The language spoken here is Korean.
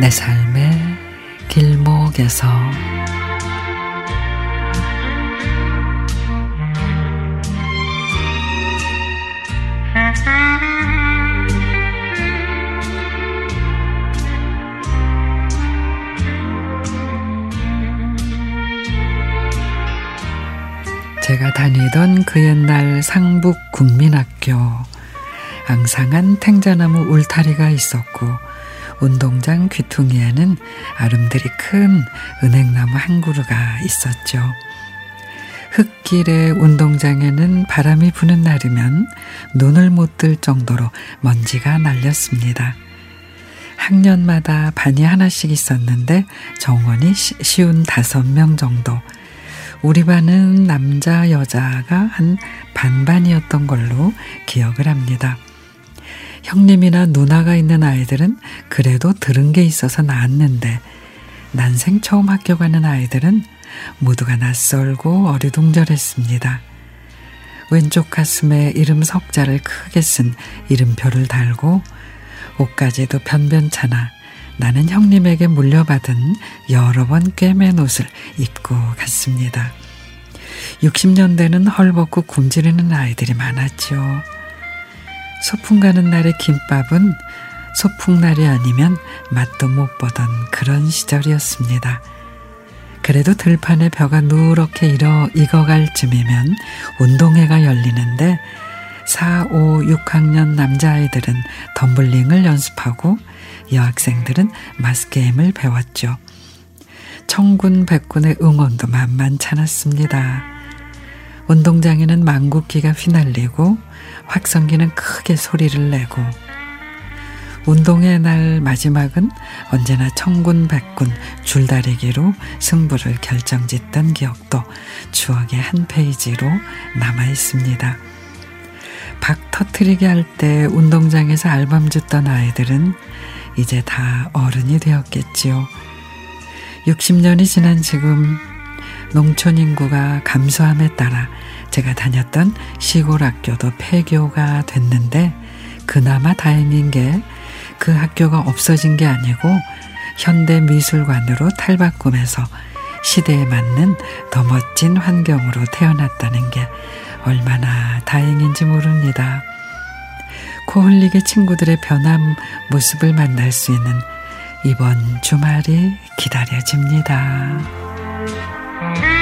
내 삶의 길목에서. 제가 다니던 그 옛날 상북 국민학교 앙상한 탱자나무 울타리가 있었고 운동장 귀퉁이에는 아름드리 큰 은행나무 한 그루가 있었죠. 흙길의 운동장에는 바람이 부는 날이면 눈을 못 뜰 정도로 먼지가 날렸습니다. 학년마다 반이 하나씩 있었는데 정원이 쉬운 다섯 명 정도. 우리 반은 남자 여자가 한 반반이었던 걸로 기억을 합니다. 형님이나 누나가 있는 아이들은 그래도 들은 게 있어서 나았는데 난생 처음 학교 가는 아이들은 모두가 낯설고 어리둥절했습니다. 왼쪽 가슴에 이름 석자를 크게 쓴 이름표를 달고 옷까지도 변변찮아 나는 형님에게 물려받은 여러 번 꿰맨 옷을 입고 갔습니다. 60년대는 헐벗고 굶주리는 아이들이 많았죠. 소풍 가는 날의 김밥은 소풍날이 아니면 맛도 못 보던 그런 시절이었습니다. 그래도 들판에 벼가 누렇게 일어 익어갈 쯤이면 운동회가 열리는데 4, 5, 6학년 남자아이들은 덤블링을 연습하고 여학생들은 마스게임을 배웠죠. 청군 백군의 응원도 만만찮았습니다. 운동장에는 망국기가 휘날리고 확성기는 크게 소리를 내고 운동의 날 마지막은 언제나 청군 백군 줄다리기로 승부를 결정짓던 기억도 추억의 한 페이지로 남아 있습니다. 박 터트리게 할 때 운동장에서 알밤 줬던 아이들은 이제 다 어른이 되었겠지요. 60년이 지난 지금 농촌 인구가 감소함에 따라 제가 다녔던 시골 학교도 폐교가 됐는데 그나마 다행인 게 그 학교가 없어진 게 아니고 현대 미술관으로 탈바꿈해서 시대에 맞는 더 멋진 환경으로 태어났다는 게 얼마나 다행인지 모릅니다. 코 흘리게 친구들의 변함 모습을 만날 수 있는 이번 주말이 기다려집니다. Mm-hmm.